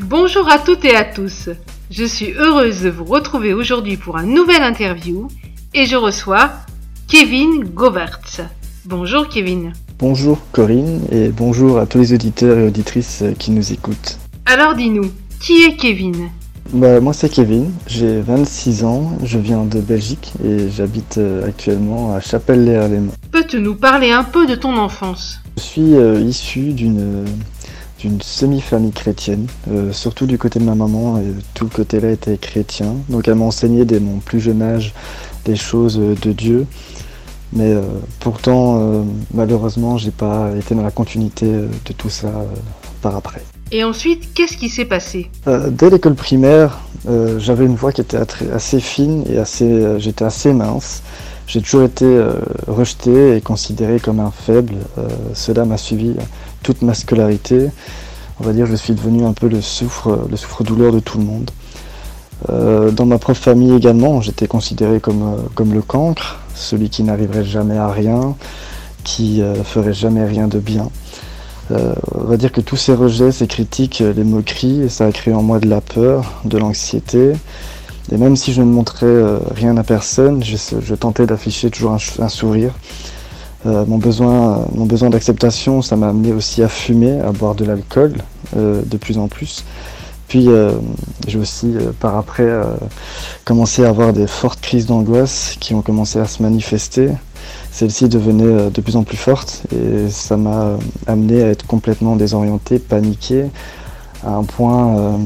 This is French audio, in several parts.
Bonjour à toutes et à tous. Je suis heureuse de vous retrouver aujourd'hui pour un nouvel interview et je reçois Kevin Govertz. Bonjour Kevin. Bonjour Corinne et bonjour à tous les auditeurs et auditrices qui nous écoutent. Alors dis-nous, qui est Kevin? Bah, Moi c'est Kevin, j'ai 26 ans, je viens de Belgique et j'habite euh, actuellement à Chapelle-les-Harlemont. Peux-tu nous parler un peu de ton enfance? Je suis euh, issu d'une d'une semi-famille chrétienne, euh, surtout du côté de ma maman, et tout le côté-là était chrétien. Donc elle m'a enseigné dès mon plus jeune âge des choses de Dieu. Mais pourtant, malheureusement, j'ai pas été dans la continuité de tout ça par après. Et ensuite, qu'est-ce qui s'est passé? Euh, Dès l'école primaire, euh, j'avais une voix qui était assez fine et assez, euh, j'étais assez mince. J'ai toujours été rejeté et considéré comme un faible. cela m'a suivi toute ma scolarité. On va dire, je suis devenu un peu le souffre, le souffre-douleur de tout le monde. dans ma propre famille également, j'étais considéré comme, comme le cancre, celui qui n'arriverait jamais à rien, qui ferait jamais rien de bien. Euh, on va dire que tous ces rejets, ces critiques, euh, les moqueries, ça a créé en moi de la peur, de l'anxiété. Et même si je ne montrais euh, rien à personne, je, tentais d'afficher toujours un, sourire. Mon besoin, mon besoin d'acceptation, ça m'a amené aussi à fumer, à boire de l'alcool de plus en plus. Puis j'ai aussi, par après, commencé à avoir des fortes crises d'angoisse qui ont commencé à se manifester celle-ci devenait euh, de plus en plus forte et ça m'a euh, amené à être complètement désorienté, paniqué, à un point euh,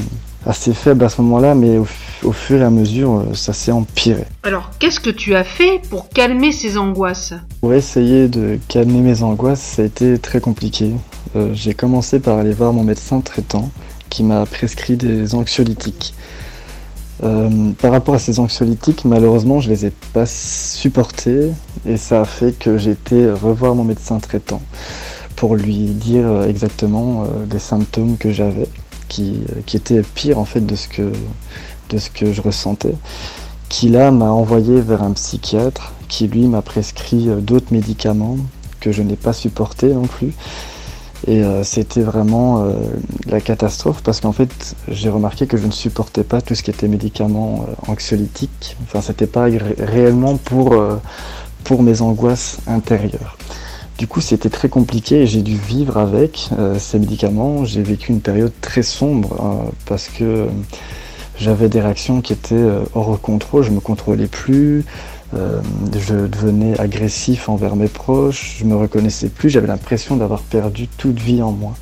assez faible à ce moment-là, mais au, fur et à mesure, ça s'est empiré. Alors, qu'est-ce que tu as fait pour calmer ces angoisses? Pour essayer de calmer mes angoisses, ça a été très compliqué. J'ai commencé par aller voir mon médecin traitant qui m'a prescrit des anxiolytiques. Euh, par rapport à ces anxiolytiques, malheureusement, je les ai pas supportés et ça a fait que j'ai été revoir mon médecin traitant pour lui dire exactement euh, les symptômes que j'avais, qui, qui, étaient pires en fait de ce que, de ce que je ressentais, qui là m'a envoyé vers un psychiatre qui lui m'a prescrit euh, d'autres médicaments que je n'ai pas supportés non plus et euh, c'était vraiment euh, la catastrophe parce qu'en fait, j'ai remarqué que je ne supportais pas tout ce qui était médicaments euh, anxiolytiques. Enfin, c'était pas réellement pour, pour mes angoisses intérieures. Du coup, c'était très compliqué et j'ai dû vivre avec ces médicaments. J'ai vécu une période très sombre parce que j'avais des réactions qui étaient hors contrôle. Je me contrôlais plus. Euh, je devenais agressif envers mes proches, je me reconnaissais plus, j'avais l'impression d'avoir perdu toute vie en moi.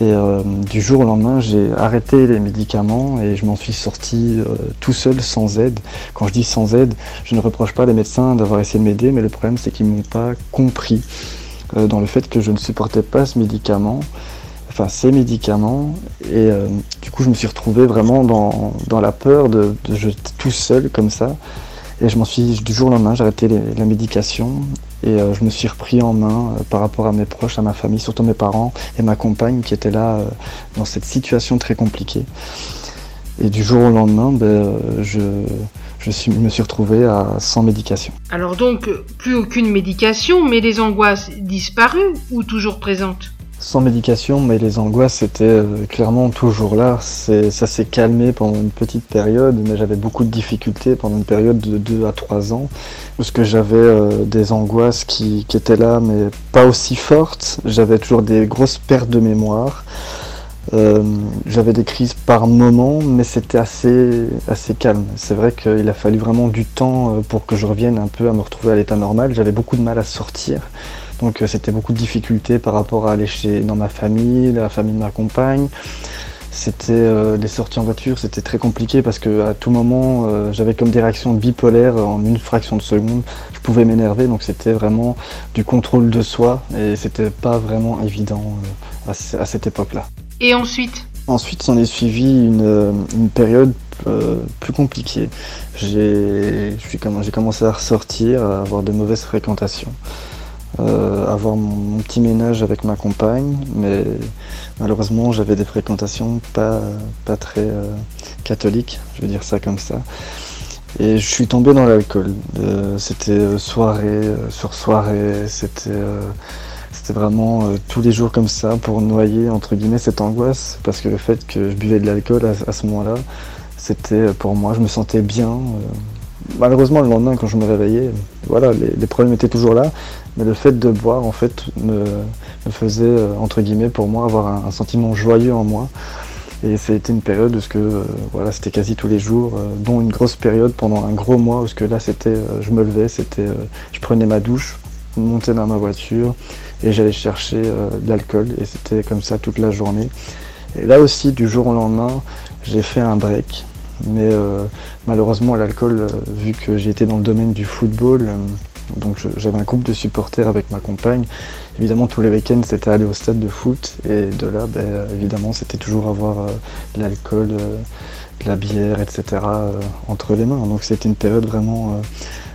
Et euh, du jour au lendemain, j'ai arrêté les médicaments et je m'en suis sorti euh, tout seul, sans aide. Quand je dis sans aide, je ne reproche pas les médecins d'avoir essayé de m'aider, mais le problème c'est qu'ils ne m'ont pas compris dans le fait que je ne supportais pas ce médicament, enfin ces médicaments. Et du coup, je me suis retrouvé vraiment dans, dans la peur de, de tout seul comme ça. Et je m'en suis, du jour au lendemain, j'ai arrêté la médication et euh, je me suis repris en main euh, par rapport à mes proches, à ma famille, surtout mes parents et ma compagne qui étaient là euh, dans cette situation très compliquée. Et du jour au lendemain, ben, je, je me suis retrouvé à, sans médication. Alors donc, plus aucune médication, mais les angoisses disparues ou toujours présentes? Sans médication, mais les angoisses étaient euh, clairement toujours là. Ça s'est calmé pendant une petite période, mais j'avais beaucoup de difficultés pendant une période de 2 à 3 ans, parce que j'avais euh, des angoisses qui, étaient là, mais pas aussi fortes. J'avais toujours des grosses pertes de mémoire. Euh, j'avais des crises par moment, mais c'était assez, assez calme. C'est vrai qu'il a fallu vraiment du temps pour que je revienne un peu à me retrouver à l'état normal. J'avais beaucoup de mal à sortir. Donc euh, c'était beaucoup de difficultés par rapport à aller chez, dans ma famille, la famille de ma compagne. C'était euh, les sorties en voiture, c'était très compliqué parce que à tout moment euh, j'avais comme des réactions bipolaires en une fraction de seconde. Je pouvais m'énerver, donc c'était vraiment du contrôle de soi et c'était pas vraiment évident à, cette époque-là. Et ensuite? Ensuite, s'en est suivi une, une période plus compliquée. J'ai commencé à ressortir, à avoir de mauvaises fréquentations. Euh, avoir mon, petit ménage avec ma compagne, mais malheureusement j'avais des fréquentations pas, pas très euh, catholiques, je veux dire ça comme ça. Et je suis tombé dans l'alcool. Euh, c'était soirée sur soirée, c'était C'était vraiment tous les jours comme ça pour noyer entre guillemets cette angoisse parce que le fait que je buvais de l'alcool à, ce moment-là, c'était pour moi, je me sentais bien. Malheureusement le lendemain quand je me réveillais, voilà, les, problèmes étaient toujours là, mais le fait de boire en fait me, faisait entre guillemets pour moi avoir un sentiment joyeux en moi. Et été une période où ce que, euh, voilà, c'était quasi tous les jours, euh, dont une grosse période pendant un gros mois où ce que là c'était, euh, je me levais, c'était, je prenais ma douche, montais dans ma voiture et j'allais chercher de l'alcool et c'était comme ça toute la journée. Et là aussi, du jour au lendemain, j'ai fait un break. Mais malheureusement, l'alcool, vu que j'étais dans le domaine du football, donc j'avais un groupe de supporters avec ma compagne. Évidemment, tous les week-ends, c'était aller au stade de foot. Et de là, ben, évidemment, c'était toujours avoir euh, de l'alcool, euh, de la bière, etc. Euh, entre les mains. Donc c'était une période vraiment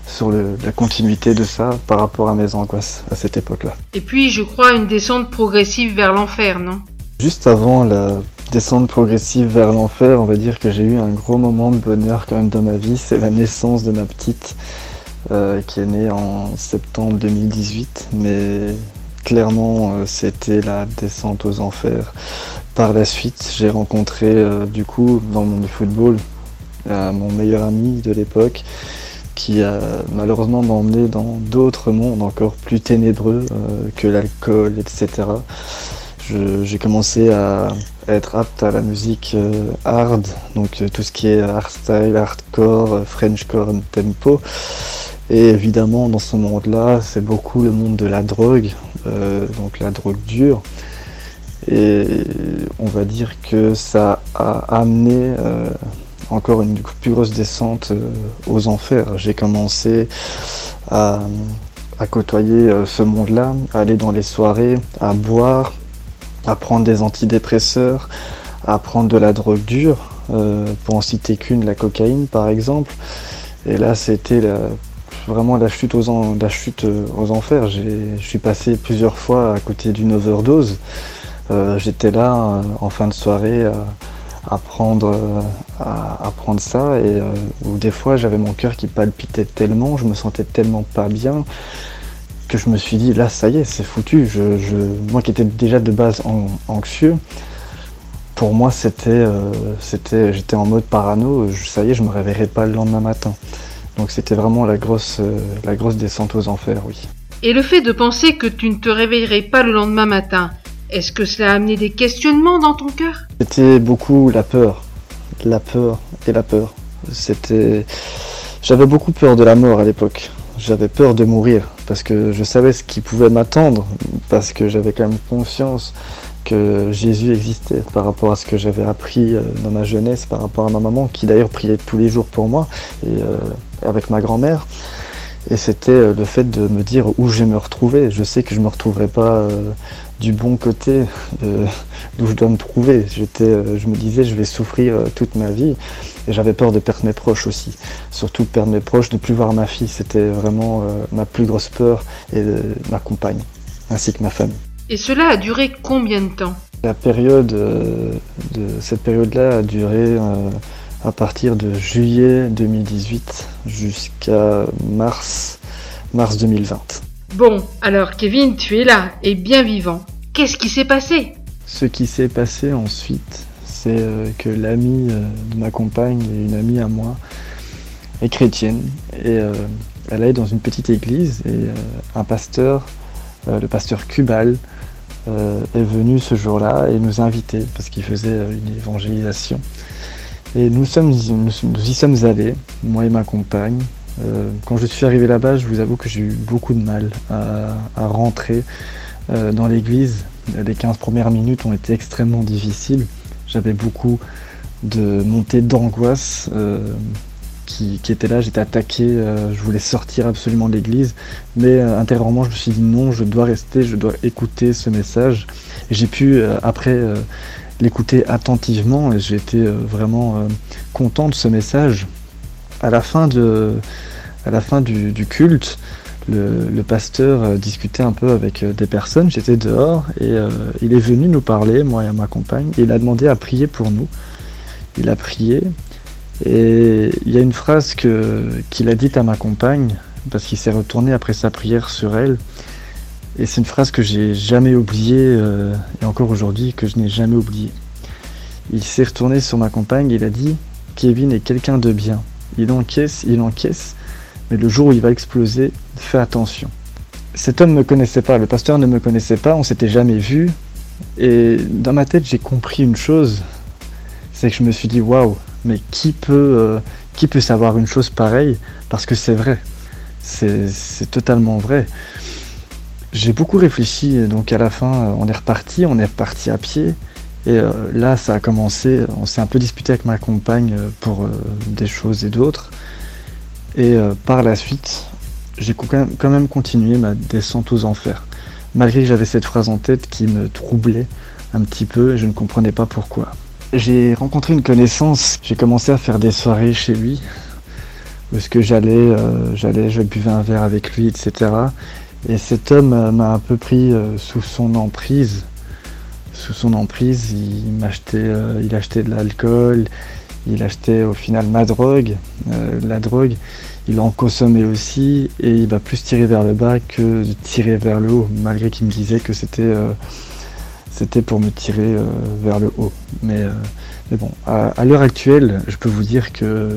sur la continuité de ça par rapport à mes angoisses à cette époque-là. Et puis, je crois, une descente progressive vers l'enfer, non? Juste avant la descente progressive vers l'enfer, on va dire que j'ai eu un gros moment de bonheur quand même dans ma vie. C'est la naissance de ma petite. Euh, qui est né en septembre 2018, mais clairement euh, c'était la descente aux enfers. Par la suite, j'ai rencontré euh, du coup dans le monde du football mon meilleur ami de l'époque qui a malheureusement emmené dans d'autres mondes encore plus ténébreux que l'alcool, etc. J'ai commencé à être apte à la musique hard, donc tout ce qui est hardstyle, hardcore, frenchcore, tempo. Et évidemment, dans ce monde-là, c'est beaucoup le monde de la drogue, euh, donc la drogue dure. Et on va dire que ça a amené euh, encore une plus grosse descente euh, aux enfers. J'ai commencé à, côtoyer ce monde-là, à aller dans les soirées, à boire, à prendre des antidépresseurs, à prendre de la drogue dure, pour en citer qu'une, la cocaïne par exemple. Et là, c'était vraiment la chute aux, la chute euh, aux enfers. Je suis passé plusieurs fois à côté d'une overdose. Euh, j'étais là euh, en fin de soirée à, prendre, à, prendre ça et des fois j'avais mon cœur qui palpitait tellement, je me sentais tellement pas bien que je me suis dit là ça y est c'est foutu. Je, moi qui étais déjà de base anxieux, pour moi c'était, c'était, j'étais en mode parano. ça y est je me réveillerai pas le lendemain matin. Donc c'était vraiment la grosse, euh, la grosse descente aux enfers, oui. Et le fait de penser que tu ne te réveillerais pas le lendemain matin, est-ce que cela a amené des questionnements dans ton cœur? C'était beaucoup la peur, la peur et la peur. C'était, j'avais beaucoup peur de la mort à l'époque. J'avais peur de mourir parce que je savais ce qui pouvait m'attendre, parce que j'avais quand même conscience que Jésus existait par rapport à ce que j'avais appris euh, dans ma jeunesse, par rapport à ma maman qui d'ailleurs priait tous les jours pour moi. Et euh, avec ma grand-mère. Et c'était euh, le fait de me dire où je vais me retrouver. Je sais que je ne me retrouverai pas euh, du bon côté euh, d'où je dois me trouver. J'étais, je me disais, je vais souffrir toute ma vie. Et j'avais peur de perdre mes proches aussi. Surtout de perdre mes proches, de ne plus voir ma fille. C'était vraiment ma plus grosse peur et ma compagne, ainsi que ma famille. Et cela a duré combien de temps? La période, de cette période-là a duré à partir de juillet 2018 jusqu'à mars, mars 2020. Bon, alors Kevin, tu es là et bien vivant. Qu'est-ce qui s'est passé? Ce qui s'est passé ensuite, c'est euh, que l'amie euh, de ma compagne et une amie à moi est chrétienne et euh, elle est dans une petite église et un pasteur, le pasteur Kubal, est venu ce jour-là et nous a invités parce qu'il faisait une évangélisation. Et nous, y sommes allés, moi et ma compagne. Euh, quand je suis arrivé là-bas, je vous avoue que j'ai eu beaucoup de mal à, rentrer euh, dans l'église. Les 15 premières minutes ont été extrêmement difficiles. J'avais beaucoup de montées d'angoisse euh, qui, qui, étaient là. J'étais attaqué, je voulais sortir absolument de l'église. Mais intérieurement, je me suis dit non, je dois rester, je dois écouter ce message. J'ai pu, après l'écouter attentivement et j'ai été euh, vraiment euh, content de ce message. À la fin, de, à la fin du, culte, le, pasteur euh, discutait un peu avec des personnes, j'étais dehors et il est venu nous parler, moi et ma compagne, et il a demandé à prier pour nous. Il a prié et il y a une phrase qu'il a dite à ma compagne, parce qu'il s'est retourné après sa prière sur elle, Et c'est une phrase que j'ai jamais oubliée, et encore aujourd'hui que je n'ai jamais oubliée. Il s'est retourné sur ma compagne et il a dit Kevin est quelqu'un de bien. Il encaisse, il encaisse, mais le jour où il va exploser, fais attention. Cet homme ne me connaissait pas, le pasteur ne me connaissait pas, on s'était jamais vu. Et dans ma tête, j'ai compris une chose, c'est que je me suis dit waouh, mais qui peut, euh, qui peut savoir une chose pareille? Parce que c'est vrai, c'est totalement vrai. J'ai beaucoup réfléchi, donc à la fin, euh, on est reparti, on est reparti à pied. Et euh, là, ça a commencé, on s'est un peu disputé avec ma compagne pour des choses et d'autres. Et par la suite, j'ai quand même continué ma descente aux enfers. Malgré que j'avais cette phrase en tête qui me troublait un petit peu et je ne comprenais pas pourquoi. J'ai rencontré une connaissance, j'ai commencé à faire des soirées chez lui, où ce que j'allais, euh, j'allais, je buvais un verre avec lui, etc. Et cet homme euh, m'a un peu pris euh, sous son emprise. Sous son emprise, il m'achetait, il achetait de l'alcool, il achetait au final ma drogue, la drogue il en consommait aussi et il va plus tirer vers le bas que tirer vers le haut, malgré qu'il me disait que c'était euh, pour me tirer euh, vers le haut. Mais, euh, mais bon, à, l'heure actuelle, je peux vous dire que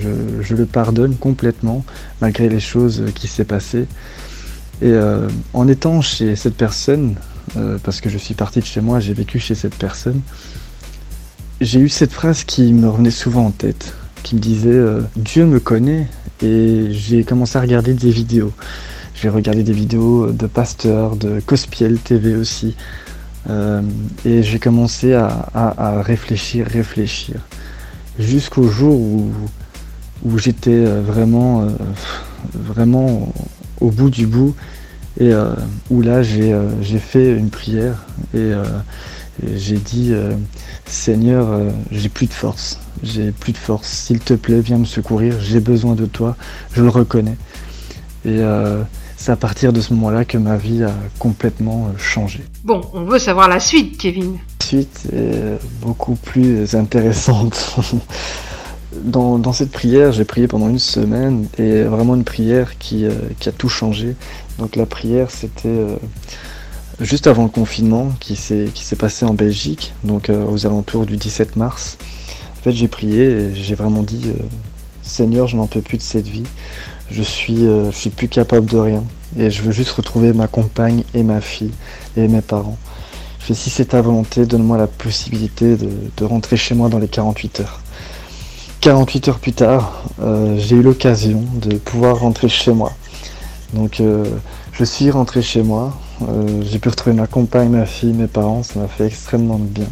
je, je, le pardonne complètement, malgré les choses qui s'est passées. Et en étant chez cette personne, parce que je suis parti de chez moi, j'ai vécu chez cette personne, j'ai eu cette phrase qui me revenait souvent en tête, qui me disait Dieu me connaît et j'ai commencé à regarder des vidéos. J'ai regardé des vidéos de Pasteur, de Cospiel TV aussi. Euh, et j'ai commencé à, réfléchir, réfléchir. Jusqu'au jour où, où j'étais euh, vraiment, euh, vraiment au bout du bout. Et où là, j'ai fait une prière. Et, j'ai dit Seigneur, j'ai plus de force j'ai plus de force. S'il te plaît, viens me secourir, j'ai besoin de toi, je le reconnais. Et euh, c'est à partir de ce moment-là que ma vie a complètement euh, changé. Bon, on veut savoir la suite, Kevin. La suite est beaucoup plus intéressante. dans, cette prière, j'ai prié pendant une semaine et vraiment une prière qui, euh, a tout changé. Donc la prière, c'était juste avant le confinement qui s'est passé en Belgique, donc aux alentours du 17 mars. En fait, j'ai prié et j'ai vraiment dit euh, Seigneur, je n'en peux plus de cette vie. Je suis, euh, je suis plus capable de rien. Et je veux juste retrouver ma compagne et ma fille et mes parents. Je fais, si c'est ta volonté, donne-moi la possibilité de, rentrer chez moi dans les 48 heures. 48 heures plus tard, euh, j'ai eu l'occasion de pouvoir rentrer chez moi. Donc je suis rentré chez moi. j'ai pu retrouver ma compagne, ma fille, mes parents. Ça m'a fait extrêmement bien.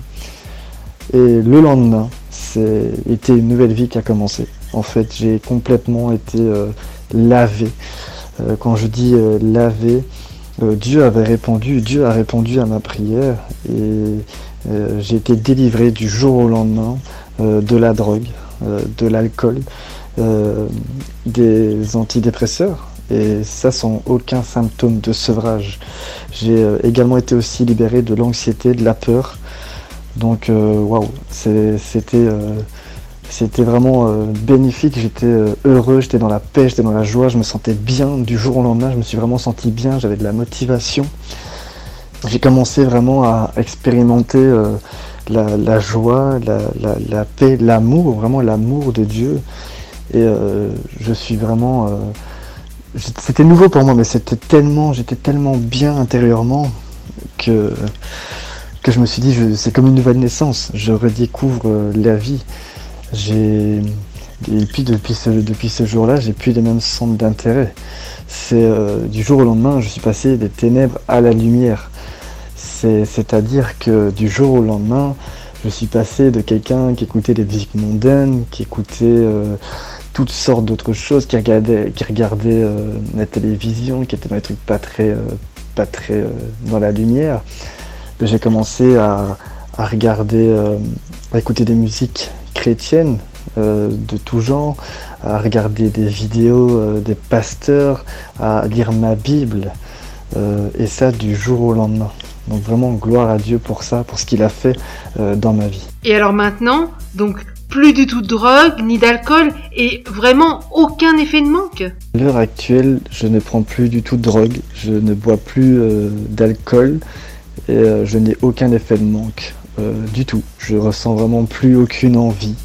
Et le lendemain, c'était une nouvelle vie qui a commencé. En fait, j'ai complètement été euh, lavé. Euh, quand je dis euh, lavé, Dieu avait répondu, Dieu a répondu à ma prière et j'ai été délivré du jour au lendemain de la drogue, de l'alcool, des antidépresseurs et ça sans aucun symptôme de sevrage. J'ai également été aussi libéré de l'anxiété, de la peur, donc euh, waouh, c'était euh, c'était vraiment euh, bénéfique, j'étais heureux, j'étais dans la paix, j'étais dans la joie, je me sentais bien du jour au lendemain, je me suis vraiment senti bien, j'avais de la motivation. J'ai commencé vraiment à expérimenter la, joie, la, paix, l'amour, vraiment l'amour de Dieu. Et je suis vraiment... c'était nouveau pour moi, mais c'était tellement, j'étais tellement bien intérieurement que que je me suis dit, c'est comme une nouvelle naissance, je redécouvre euh, la vie. Et puis depuis ce, depuis ce jour-là, j'ai plus les mêmes centres d'intérêt. C'est euh, du jour au lendemain, je suis passé des ténèbres à la lumière. C'est-à-dire que du jour au lendemain, je suis passé de quelqu'un qui écoutait des musiques mondaines, qui écoutait euh, toutes sortes d'autres choses, qui regardait, regardait la télévision, qui était dans des trucs pas très, très dans la lumière j'ai commencé à, euh, à écouter des musiques chrétiennes euh, de tout genre, à regarder des vidéos euh, des pasteurs, à lire ma Bible, et ça du jour au lendemain. Donc vraiment gloire à Dieu pour ça, pour ce qu'il a fait dans ma vie. Et alors maintenant, donc plus du tout de drogue ni d'alcool et vraiment aucun effet de manque? À l'heure actuelle, je ne prends plus du tout de drogue, je ne bois plus euh, d'alcool et euh, je n'ai aucun effet de manque euh, du tout. Je ressens vraiment plus aucune envie.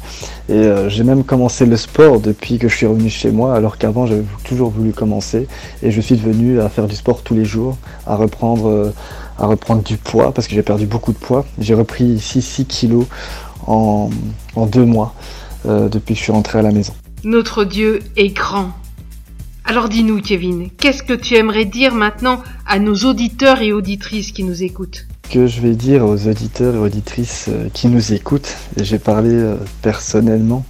Et j'ai même commencé le sport depuis que je suis revenu chez moi, alors qu'avant j'avais toujours voulu commencer. Et je suis devenu à faire du sport tous les jours, à reprendre, à reprendre du poids, parce que j'ai perdu beaucoup de poids. J'ai repris ici 6 kilos en, deux mois euh, depuis que je suis rentré à la maison. Notre Dieu est grand. Alors dis-nous, Kevin, qu'est-ce que tu aimerais dire maintenant à nos auditeurs et auditrices qui nous écoutent? Que je vais dire aux auditeurs et auditrices euh, qui nous écoutent, et j'ai parlé euh, personnellement,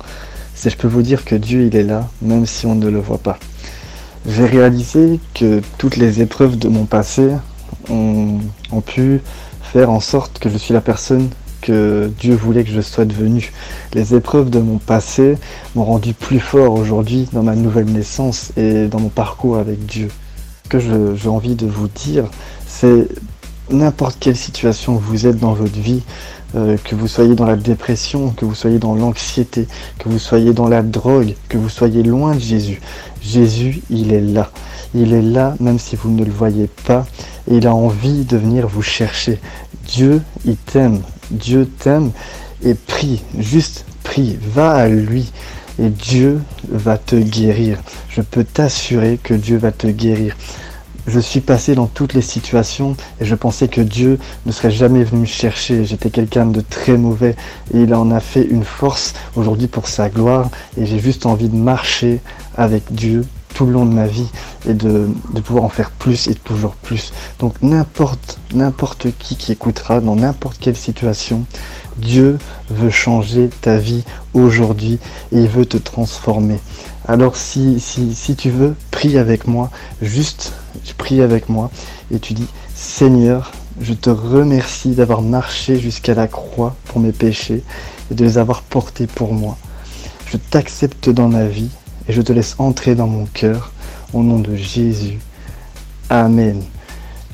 c'est je peux vous dire que Dieu il est là, même si on ne le voit pas. J'ai réalisé que toutes les épreuves de mon passé ont, pu faire en sorte que je suis la personne que Dieu voulait que je sois devenu. Les épreuves de mon passé m'ont rendu plus fort aujourd'hui dans ma nouvelle naissance et dans mon parcours avec Dieu. Ce que j'ai envie de vous dire, c'est n'importe quelle situation vous êtes dans votre vie, euh, que vous soyez dans la dépression, que vous soyez dans l'anxiété, que vous soyez dans la drogue, que vous soyez loin de Jésus. Jésus, il est là. Il est là même si vous ne le voyez pas il a envie de venir vous chercher. Dieu, il t'aime. Dieu t'aime et prie, juste prie, va à lui et Dieu va te guérir. Je peux t'assurer que Dieu va te guérir. Je suis passé dans toutes les situations et je pensais que Dieu ne serait jamais venu me chercher. J'étais quelqu'un de très mauvais et il en a fait une force aujourd'hui pour sa gloire et j'ai juste envie de marcher avec Dieu tout le long de ma vie et de, pouvoir en faire plus et toujours plus. Donc n'importe n'importe qui qui écoutera dans n'importe quelle situation, Dieu veut changer ta vie aujourd'hui et il veut te transformer. Alors si, si, si tu veux, prie avec moi, juste prie avec moi et tu dis Seigneur, je te remercie d'avoir marché jusqu'à la croix pour mes péchés et de les avoir portés pour moi. Je t'accepte dans ma vie et je te laisse entrer dans mon cœur au nom de Jésus. Amen.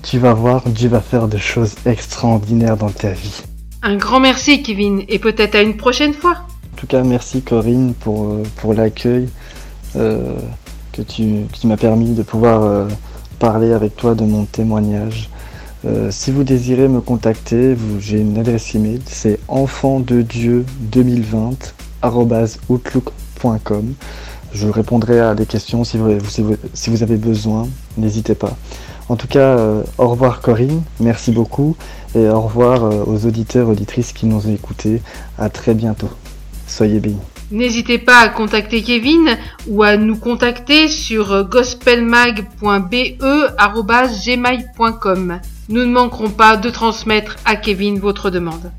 Tu vas voir, Dieu va faire des choses extraordinaires dans ta vie. Un grand merci Kevin et peut-être à une prochaine fois. En tout cas, merci Corinne pour, euh, pour l'accueil que tu, m'as permis de pouvoir euh, parler avec toi de mon témoignage. si vous désirez me contacter, j'ai une adresse email, c'est enfantdedieu2020 je répondrai à des questions si vous, avez besoin. N'hésitez pas. En tout cas, euh, au revoir Corinne, merci beaucoup. Et au revoir euh, aux auditeurs, auditrices qui nous ont écoutés. À très bientôt. Soyez bénis. N'hésitez pas à contacter Kevin ou à nous contacter sur gospelmag.be.gmail.com. Nous ne manquerons pas de transmettre à Kevin votre demande.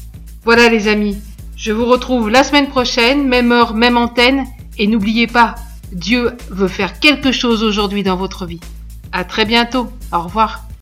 Voilà les amis, je vous retrouve la semaine prochaine, même heure, même antenne, et n'oubliez pas, Dieu veut faire quelque chose aujourd'hui dans votre vie. À très bientôt. Au revoir.